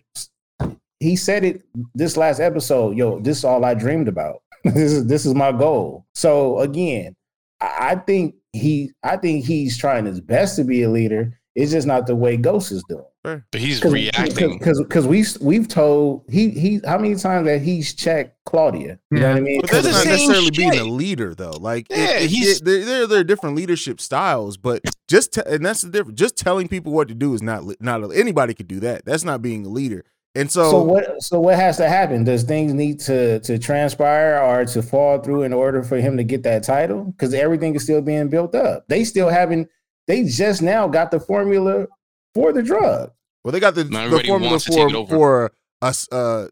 D: He said it this last episode. Yo, this is all I dreamed about. this is this is my goal. So again, I I think he I think he's trying his best to be a leader. It's just not the way Ghost is doing.
B: but he's reacting.
D: because because we we've told he he how many times that he's checked Claudia. You know what I mean?
A: But that's not
B: same
A: necessarily being a leader, though. Like, it-
B: Yeah,
A: it-
B: he's-
A: it- there, there, there are different leadership styles, but just te- and that's the difference. Just telling people what to do is not not a, anybody could do that. That's not being a leader. And so,
D: So, what so what has to happen? Does things need to to transpire or to fall through in order for him to get that title? Because everything is still being built up. They still haven't. They just now got the formula for the drug.
A: well, they got the, the formula
B: wants to take it
A: for for us. Uh,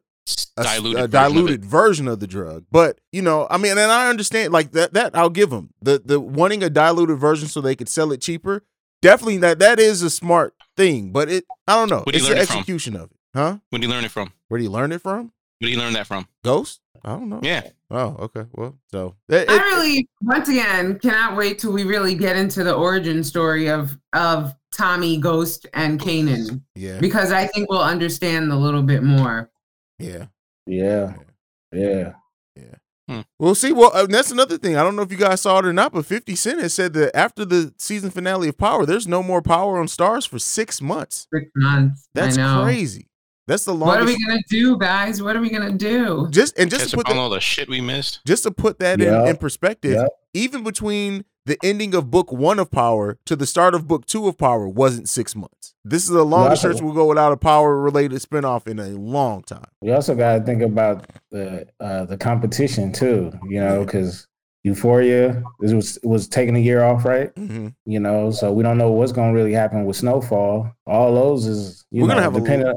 A: a,
B: diluted,
A: a
B: version of
A: version of the drug. But you know, I mean, and I understand like that. That I'll give them the the wanting a diluted version so they could sell it cheaper. Definitely, that that is a smart thing. But it, I don't know.
B: Where'd
A: It's the
B: learn it from?
A: execution of it, huh?
B: Where did he learn it from?
A: Where do you learn it from?
B: Where did he learn that from?
A: Ghost? I don't know.
B: Yeah.
A: Oh, okay. Well, so it,
C: I really, once again, cannot wait till we really get into the origin story of of Tommy, Ghost, and Kanan
A: yeah,
C: because I think we'll understand a little bit more.
A: yeah.
D: Yeah, yeah. Yeah.
A: We'll see. Well, uh, that's another thing. I don't know if you guys saw it or not, but Fifty Cent has said that after the season finale of Power, there's no more Power on Starz for six months.
C: Six months.
A: That's
C: I know.
A: crazy. That's the longest.
C: What are we gonna do, guys? What are we gonna do?
A: just and just
B: Catch
A: to put
B: on
A: that,
B: all the shit we missed.
A: just to put that
D: Yeah.
A: in, in perspective,
D: Yeah.
A: even between the ending of book one of Power to the start of book two of Power wasn't six months. This is the longest
D: Yeah, I-
A: we'll go without a Power related spinoff in a long time.
D: We also got to think about the uh, the competition too. You know, because Euphoria this was was taking a year off, right?
A: Mhm.
D: You know, so we don't know what's going to really happen with Snowfall. All those is you
A: We're
D: know
A: gonna have a
D: depending.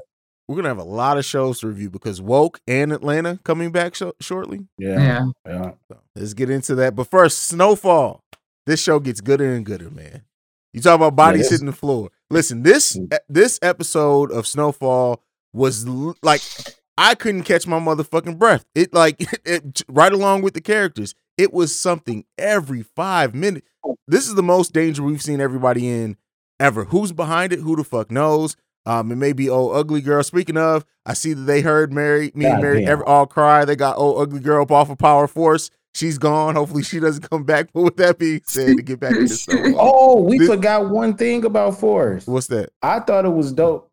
A: We're gonna have a lot of shows to review because Woke and Atlanta coming back sho- shortly.
D: yeah,
C: Yeah.
D: yeah.
A: So let's get into that. But first, Snowfall. This show gets gooder and gooder, man. You talk about bodies
D: this-
A: hitting the floor. Listen, this
D: Mm.
A: this episode of Snowfall was l- like I couldn't catch my motherfucking breath. It like it, right along with the characters. It was something every five minutes. This is the most danger we've seen everybody in ever. Who's behind it? Who the fuck knows? Um, it may be oh ugly girl. Speaking of, I see that they heard Mary, me and Mary
D: damn.
A: ever, all cry. They got oh ugly girl up off of Power Force. She's gone. Hopefully she doesn't come back. But with that being said, to get back to this,
D: Oh, we
A: This-
D: forgot one thing about Forrest.
A: what's that?
D: I thought it was dope.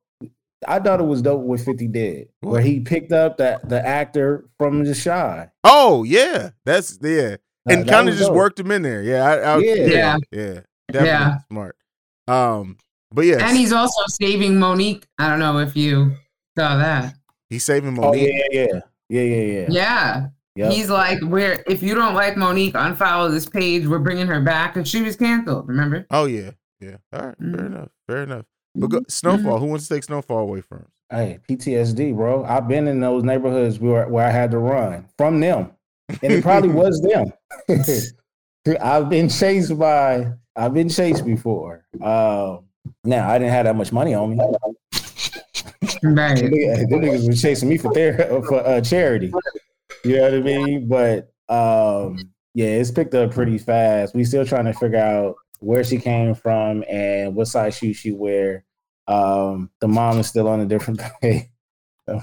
D: I thought it was dope what 50 did,
A: What?
D: where he picked up that the actor from The Chi.
A: Oh yeah, that's yeah,
D: Uh,
A: and
D: that
A: kind of just
D: dope.
A: worked him in there. Yeah, I, I,
D: Yeah.
A: yeah,
C: Yeah.
A: yeah, definitely
C: Yeah.
A: smart. Um, but yes,
C: And he's also saving Mo'Nique. I don't know if you saw that.
A: he's saving
D: Oh
A: Mo'Nique.
D: yeah, yeah, yeah, yeah, yeah, yeah.
C: Yeah.
D: Yep.
C: He's like, we're if you don't like Mo'Nique, unfollow this page. We're bringing her back because she was canceled. Remember?
A: Oh yeah, yeah. All right, fair
C: Mhm.
A: enough, fair enough. But go, Snowfall, who wants to take Snowfall away from? him?
D: Hey, PTSD, bro. I've been in those neighborhoods where where I had to run from them, and it probably was them. I've been chased by. I've been chased before. Um, now I didn't have that much money on me.
C: Right.
D: niggas niggas was chasing me for ther- for uh, charity. You know what I mean? But um, yeah, it's picked up pretty fast. We still trying to figure out where she came from and what size shoes she wear. Um, the mom is still on a different page.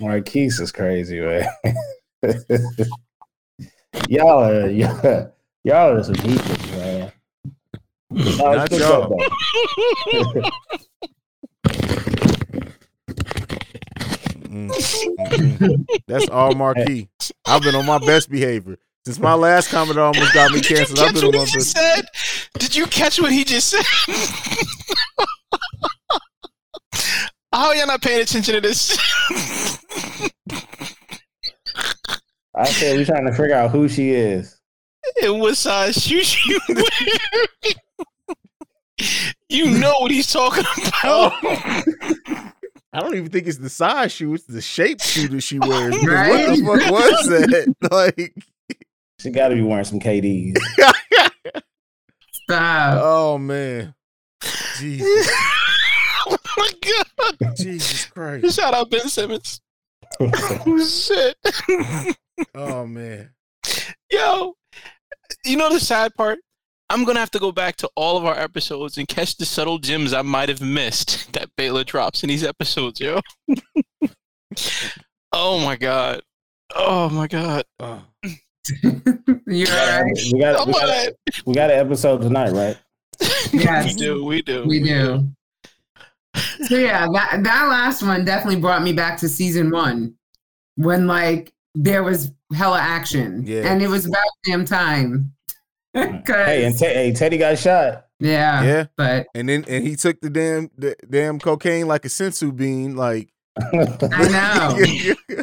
D: Marquis is crazy, man. y'all are y'all, y'all are some geekers, man. No,
A: Not
D: it's picked
A: y'all.
D: up, though.
A: Mm, mm, mm. That's all Marquis. I've been on my best behavior since my last comment almost got me
B: Did you
A: canceled. I've
B: catch
A: been on
B: what
A: my
B: he
A: best.
B: said? Did you catch what he just said? How are y'all not paying attention to this?
D: I said we're trying to figure out who she is.
B: and what size shoes you wear? you know what he's talking about.
A: I don't even think it's the size shoe; it's the shape shoe that she wears. Because
C: Right.
A: What the fuck was that? Like,
D: She got to be wearing some KDs.
C: Stop.
A: oh man, Jesus,
B: oh my god!
A: Jesus Christ,
B: Shout out Ben Simmons. oh Shit.
A: oh man.
B: Yo, you know the sad part? I'm gonna have to go back to all of our episodes and catch the subtle gems I might have missed that Baylor drops in these episodes, yo. oh my god. Oh my god.
A: Oh.
C: You're all right.
D: we got
B: Come
D: we got
B: on.
D: we got an episode tonight, right?
C: Yes.
B: we do, we do.
C: We do. So yeah, that that last one definitely brought me back to season one, when like there was hella action,
A: Yeah.
C: and it was about damn time. 'Cause-
D: Hey, and Te- hey, Teddy got shot.
C: yeah,
A: Yeah,
C: but
A: and then and he took the damn the damn cocaine like a senzu bean. Like,
C: I know.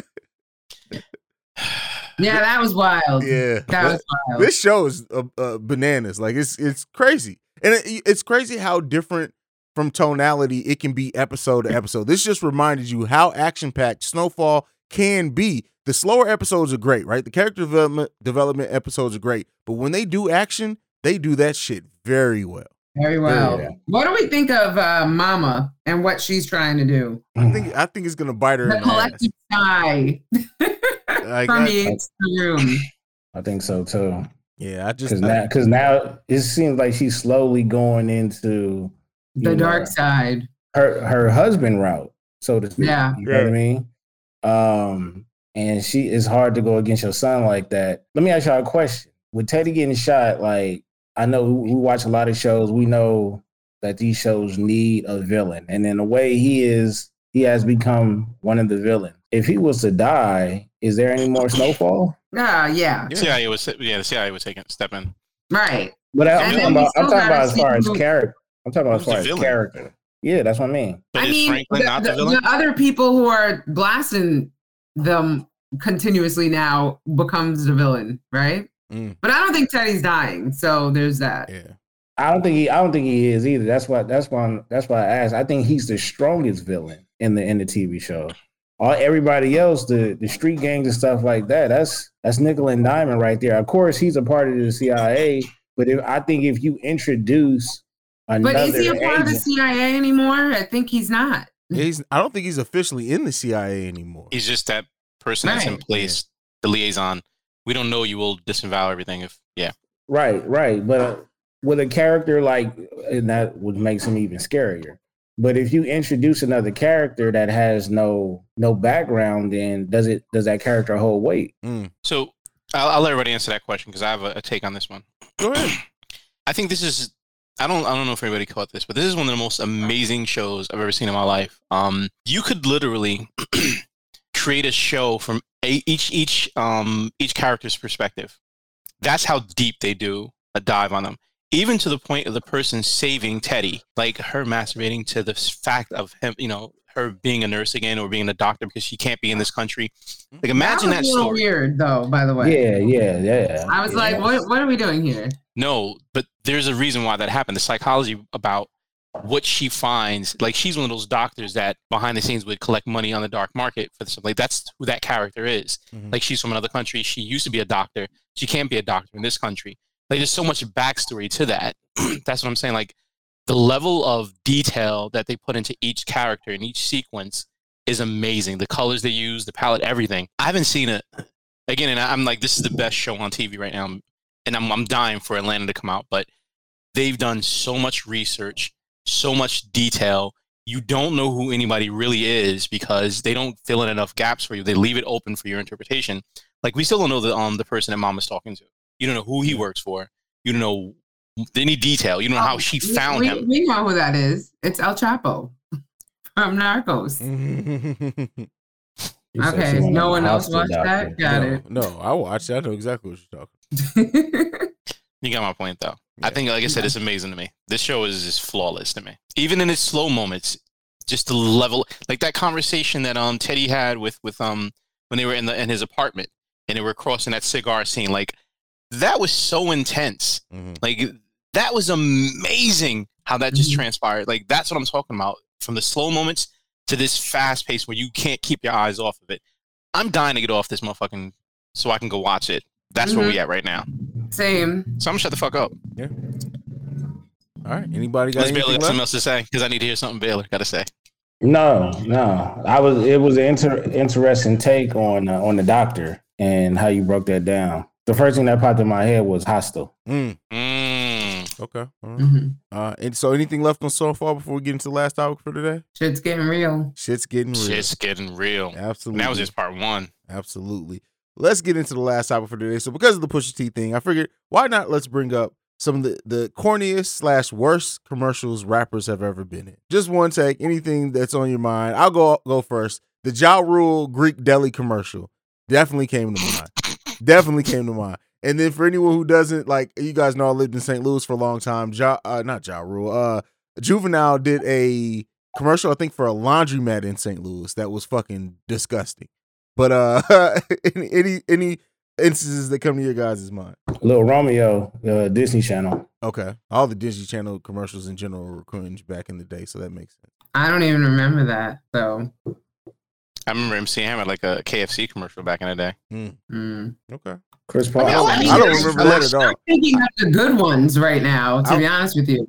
C: yeah, that was wild.
A: yeah.
C: That was wild.
A: this show is uh, uh, bananas. Like it's it's crazy, and it, it's crazy how different from tonality it can be episode to episode. This just reminded you how action packed Snowfall can be. The slower episodes are great, right? The character development development episodes are great, but when they do action, they do that shit very well.
C: Very well.
D: Yeah.
C: What do we think of uh, Mama and what she's trying to do?
A: I think I think it's gonna bite her
C: The
A: in the ass.
C: collective sigh
A: Like, I-
C: permeates the room.
D: I think so too.
A: yeah, I just
D: Because now, because now it seems like she's slowly going into
C: The
D: you
C: dark
D: know,
C: side.
D: her her husband route, so to speak.
C: Yeah.
D: you know what I mean. Um, and she it's hard to go against your son like that. Let me ask y'all a question: With Teddy getting shot, like I know we we watch a lot of shows, we know that these shows need a villain, and in a way, he is he has become one of the villains. If he was to die, is there any more Snowfall?
C: Ah, yeah.
A: Yeah.
B: CIA was yeah, the CIA was taking step in.
C: Right.
D: But I'm talking about, I'm talking about as far as character. I'm talking about as far as
B: villain?
D: character. Yeah, that's what I mean.
B: But
C: I
B: is
C: mean,
B: Franklin
C: the,
B: not the,
C: the-
B: villain?
C: the other people who are blasting them continuously now becomes the villain, right?
A: Mm.
C: But I don't think Teddy's dying, so there's that.
A: yeah.
D: I don't think he. I don't think he is either. That's why. That's why. I'm- That's why I asked. I think he's the strongest villain in the in the TV show. All everybody else, the the street gangs and stuff like that. That's that's nickel and diamond right there. Of course, he's a part of the CIA. But if I think if you introduce another
C: But is he a part of the CIA anymore? I think he's not.
A: He's I don't think he's officially in the CIA anymore.
B: He's just that person that's in
C: Right.
B: place, the liaison. We don't know you will disavow everything if yeah.
D: Right, right. But uh, with a character like, and that would makes him even scarier. But if you introduce another character that has no no background, then does it does that character hold weight?
A: Mm.
B: So I'll, I'll let everybody answer that question because I have a, a take on this one.
A: Go ahead.
B: I think this is I don't I don't know if anybody caught this, but this is one of the most amazing shows I've ever seen in my life. Um, you could literally create a show from a, each each um each character's perspective. That's how deep they do a dive on them. even to the point of the person saving Teddy, like her masturbating to the fact of him, you know, her being a nurse again or being a doctor because she can't be in this country. Like imagine
C: that
B: that,
C: a little
B: story.
C: weird, though. By the way,
D: Yeah, yeah, yeah.
C: I was
D: yeah.
C: like, what What are we doing here?
B: No, but there's a reason why that happened. The psychology about what she finds, like she's one of those doctors that behind the scenes would collect money on the dark market for something. Like that's who that character is.
A: Mhm.
B: Like she's from another country. She used to be a doctor. She can't be a doctor in this country. Like there's so much backstory to that. that's what I'm saying. Like the level of detail that they put into each character in each sequence is amazing. The colors they use, the palette, everything. I haven't seen it again, and I'm like, this is the best show on TV right now, and I'm I'm dying for Atlanta to come out. But they've done so much research, so much detail. You don't know who anybody really is because they don't fill in enough gaps for you. They leave it open for your interpretation. Like we still don't know the um the person that mom is talking to. You don't know who he works for. You don't know any detail. You know how she found
C: we,
B: him.
C: We know who that is. It's El Chapo from Narcos.
D: She said
C: Okay, no one else watched that? Got
A: no,
C: it.
A: no, I watched it. I know exactly what you're talking.
B: You got my point though. I think, like I said, it's amazing to me. This show is just flawless to me. Even in its slow moments, just the level, like that conversation that um Teddy had with with um when they were in the in his apartment and they were crossing that cigar scene, like that was so intense.
A: Mhm.
B: Like that was amazing how that just
C: Mhm.
B: transpired. Like that's what I'm talking about. From the slow moments to this fast pace where you can't keep your eyes off of it. I'm dying to get off this motherfucking so I can go watch it. That's where we at right now.
C: Same.
B: So I'm gonna shut the fuck up. Yeah.
A: All right. Anybody got
B: Unless Baylor
A: anything
B: got something
A: left?
B: else to say, because I need to hear something Baylor got to say.
D: No, no. I was. It was an inter- interesting take on uh, on the doctor and how you broke that down. The first thing that popped in my head was Hostel.
A: Mm,
B: Mm.
A: Okay. All right.
C: hmm
A: Uh, and so anything left on so far before we get into the last topic for today?
C: Shit's getting real.
A: Shit's getting real.
B: Shit's getting real. And
A: Absolutely.
B: that was just part one.
A: Absolutely. Let's get into the last topic for today. So because of the Pusha T thing, I figured why not let's bring up some of the, the corniest slash worst commercials rappers have ever been in. Just one take, anything that's on your mind. I'll go go first. The Ja Rule Greek deli commercial definitely came to mind. definitely came to mind. And then for anyone who doesn't like, you guys know I lived in St. Louis for a long time. Ja, uh, not Ja Rule. Uh, Juvenile did a commercial, I think, for a laundromat in St. Louis that was fucking disgusting. But uh, any any any instances that come to your guys' mind?
D: Little Romeo, uh, Disney Channel.
A: Okay, all the Disney Channel commercials in general were cringe back in the day, so that makes sense.
C: I don't even remember that. So,
B: I remember MC seeing him at like a KFC commercial back in the day.
C: mm.
A: Okay,
D: Chris
A: I,
D: Paul.
A: mean, I, don't,
C: I, mean,
A: I don't remember that at all.
C: I'm thinking of the good ones right now. To
A: I-
C: be honest with you,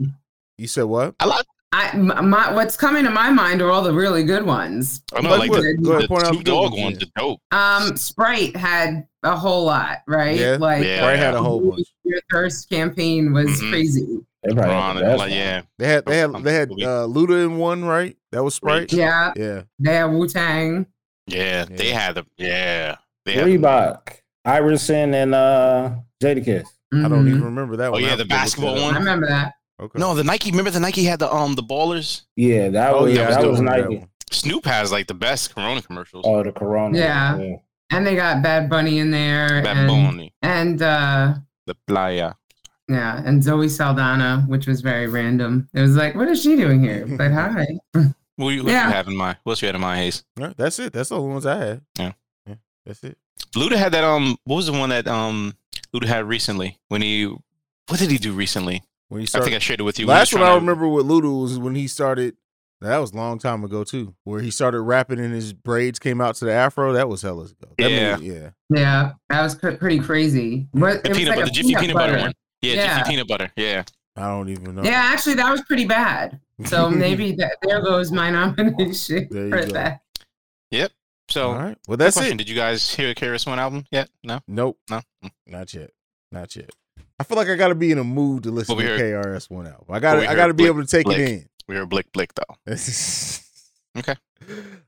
A: You said what?
B: I like.
C: I m- my what's coming to my mind are all the really good ones.
B: I know,
A: Like
B: like
A: what?
B: the,
A: Go ahead,
B: the
A: point out
B: two
A: the
B: dog
A: ones,
B: ones,
A: yeah.
B: the dope.
C: Um, Sprite had a whole lot, right?
A: Yeah,
C: like
B: Yeah.
A: Sprite had a whole bunch.
C: Your thirst campaign was
B: Mhm.
C: crazy.
D: They
B: Ron and, like, yeah,
A: They had they had they had uh, Luda in one, right? That was Sprite.
C: Yeah,
A: Yeah,
C: they had Wu Tang.
B: yeah,
A: Yeah.
B: They had the yeah. They had,
D: Reebok, Iverson, and uh, Jadakiss.
A: I don't even remember that
B: Oh,
A: one. I
B: yeah, the basketball
A: one. up.
C: I remember that.
A: Okay.
B: no, the Nike. Remember the Nike had the um the ballers.
D: Yeah, that
A: oh
D: was
A: yeah,
D: that was
A: remember that
D: Nike.
A: one.
B: Snoop has like the best Corona commercials.
D: Oh, the Corona.
C: Yeah. And they got Bad Bunny in there,
B: Bad
C: and
B: Bunny,
C: and uh,
B: the playa.
C: yeah, and Zoe Saldana, which was very random. It was like, what is she doing here? But hi.
B: What you, what
C: Yeah.
B: you have in mind? What's you had in mind,
A: Haize? No, that's it. That's the only ones I had.
B: Yeah.
A: yeah, that's it.
B: Luda had that um. What was the one that um Luda had recently? When he, what did he do recently?
A: When he
B: I think I shared it with you. when he was
A: Last one
B: trying
A: I
B: to-
A: remember with Luda was when he started. That was a long time ago too, where he started rapping and his braids came out to the afro. That was hella ago. That
B: Yeah.
A: made- yeah.
C: Yeah, that was cr- pretty crazy. But
B: The peanut
C: like
B: butter, the Jiffy peanut, butter. one. Yeah,
C: Yeah.
B: Jiffy peanut butter. Yeah.
A: I don't even know.
C: Yeah, actually, that was pretty bad. So maybe that, there goes my nomination
A: There you
C: for
A: go.
C: that.
B: So
A: All right. Well, that's
B: question.
A: it.
B: Did you guys hear the KRS One album yet? No,
A: Nope.
B: no. Mm.
A: Not yet. Not yet. I feel like I got to be in a mood to listen
B: But we
A: to
B: heard-
A: KRS One album. I got
B: we
A: to. I got to be able to take
B: Blick.
A: it in.
B: We were Blick Blick though. Okay.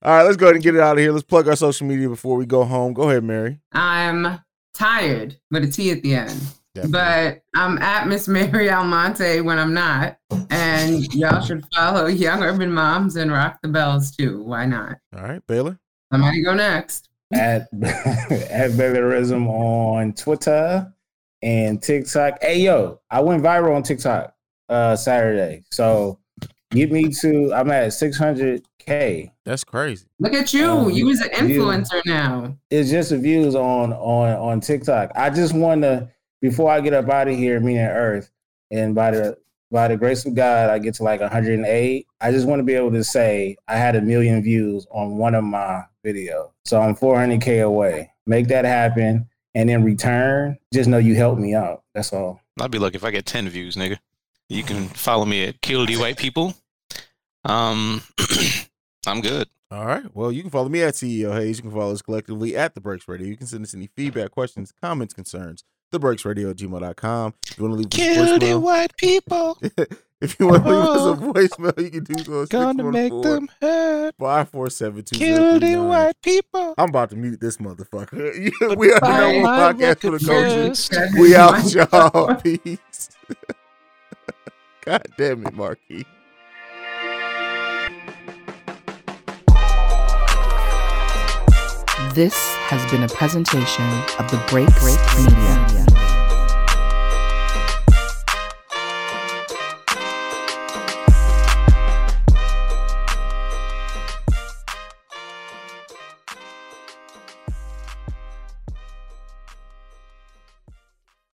A: All right. Let's go ahead and get it out of here. Let's plug our social media before we go home. Go ahead, Mary.
C: I'm tired with a T at the end.
A: Definitely.
C: But I'm at Miss Mary Almonte when I'm not. And y'all should follow Young Urban Moms and Rock the Bells too. Why not?
A: All right, Baylor.
C: Somebody go next.
D: At at Baylorism on Twitter and TikTok. Hey yo, I went viral on TikTok uh Saturday. So get me to I'm at 600k.
A: That's crazy.
C: Look at you.
D: Um,
C: you was an
D: you-
C: influencer now.
D: It's just the views on on on TikTok. I just want to before I get up out of here, meaning Earth, and by the by the grace of God, I get to like 108. I just want to be able to say I had a million views on one of my videos. So I'm 400k away. Make that happen, and in return, just know you helped me out. That's all.
B: I'd be lucky if I get ten views, nigga. You can follow me at Kill White People. Um, I'm good.
A: All right. Well, you can follow me at CEO Haize. You can follow us collectively at The Breaks Radio. You can send us any feedback, questions, comments, concerns. TheBreaksRadio at gmail.com. If you want to leave us
B: Kill the
A: voicemail,
B: white people.
A: if you want to leave us a voicemail, you can do so.
B: Gonna make them hurt.
A: 547
B: Kill the white people.
A: I'm about to mute this motherfucker. we are the number one podcast for the
B: record
A: culture. We out, y'all. Peace. God damn it, Marquis.
F: This has been a presentation of the Break Break Media.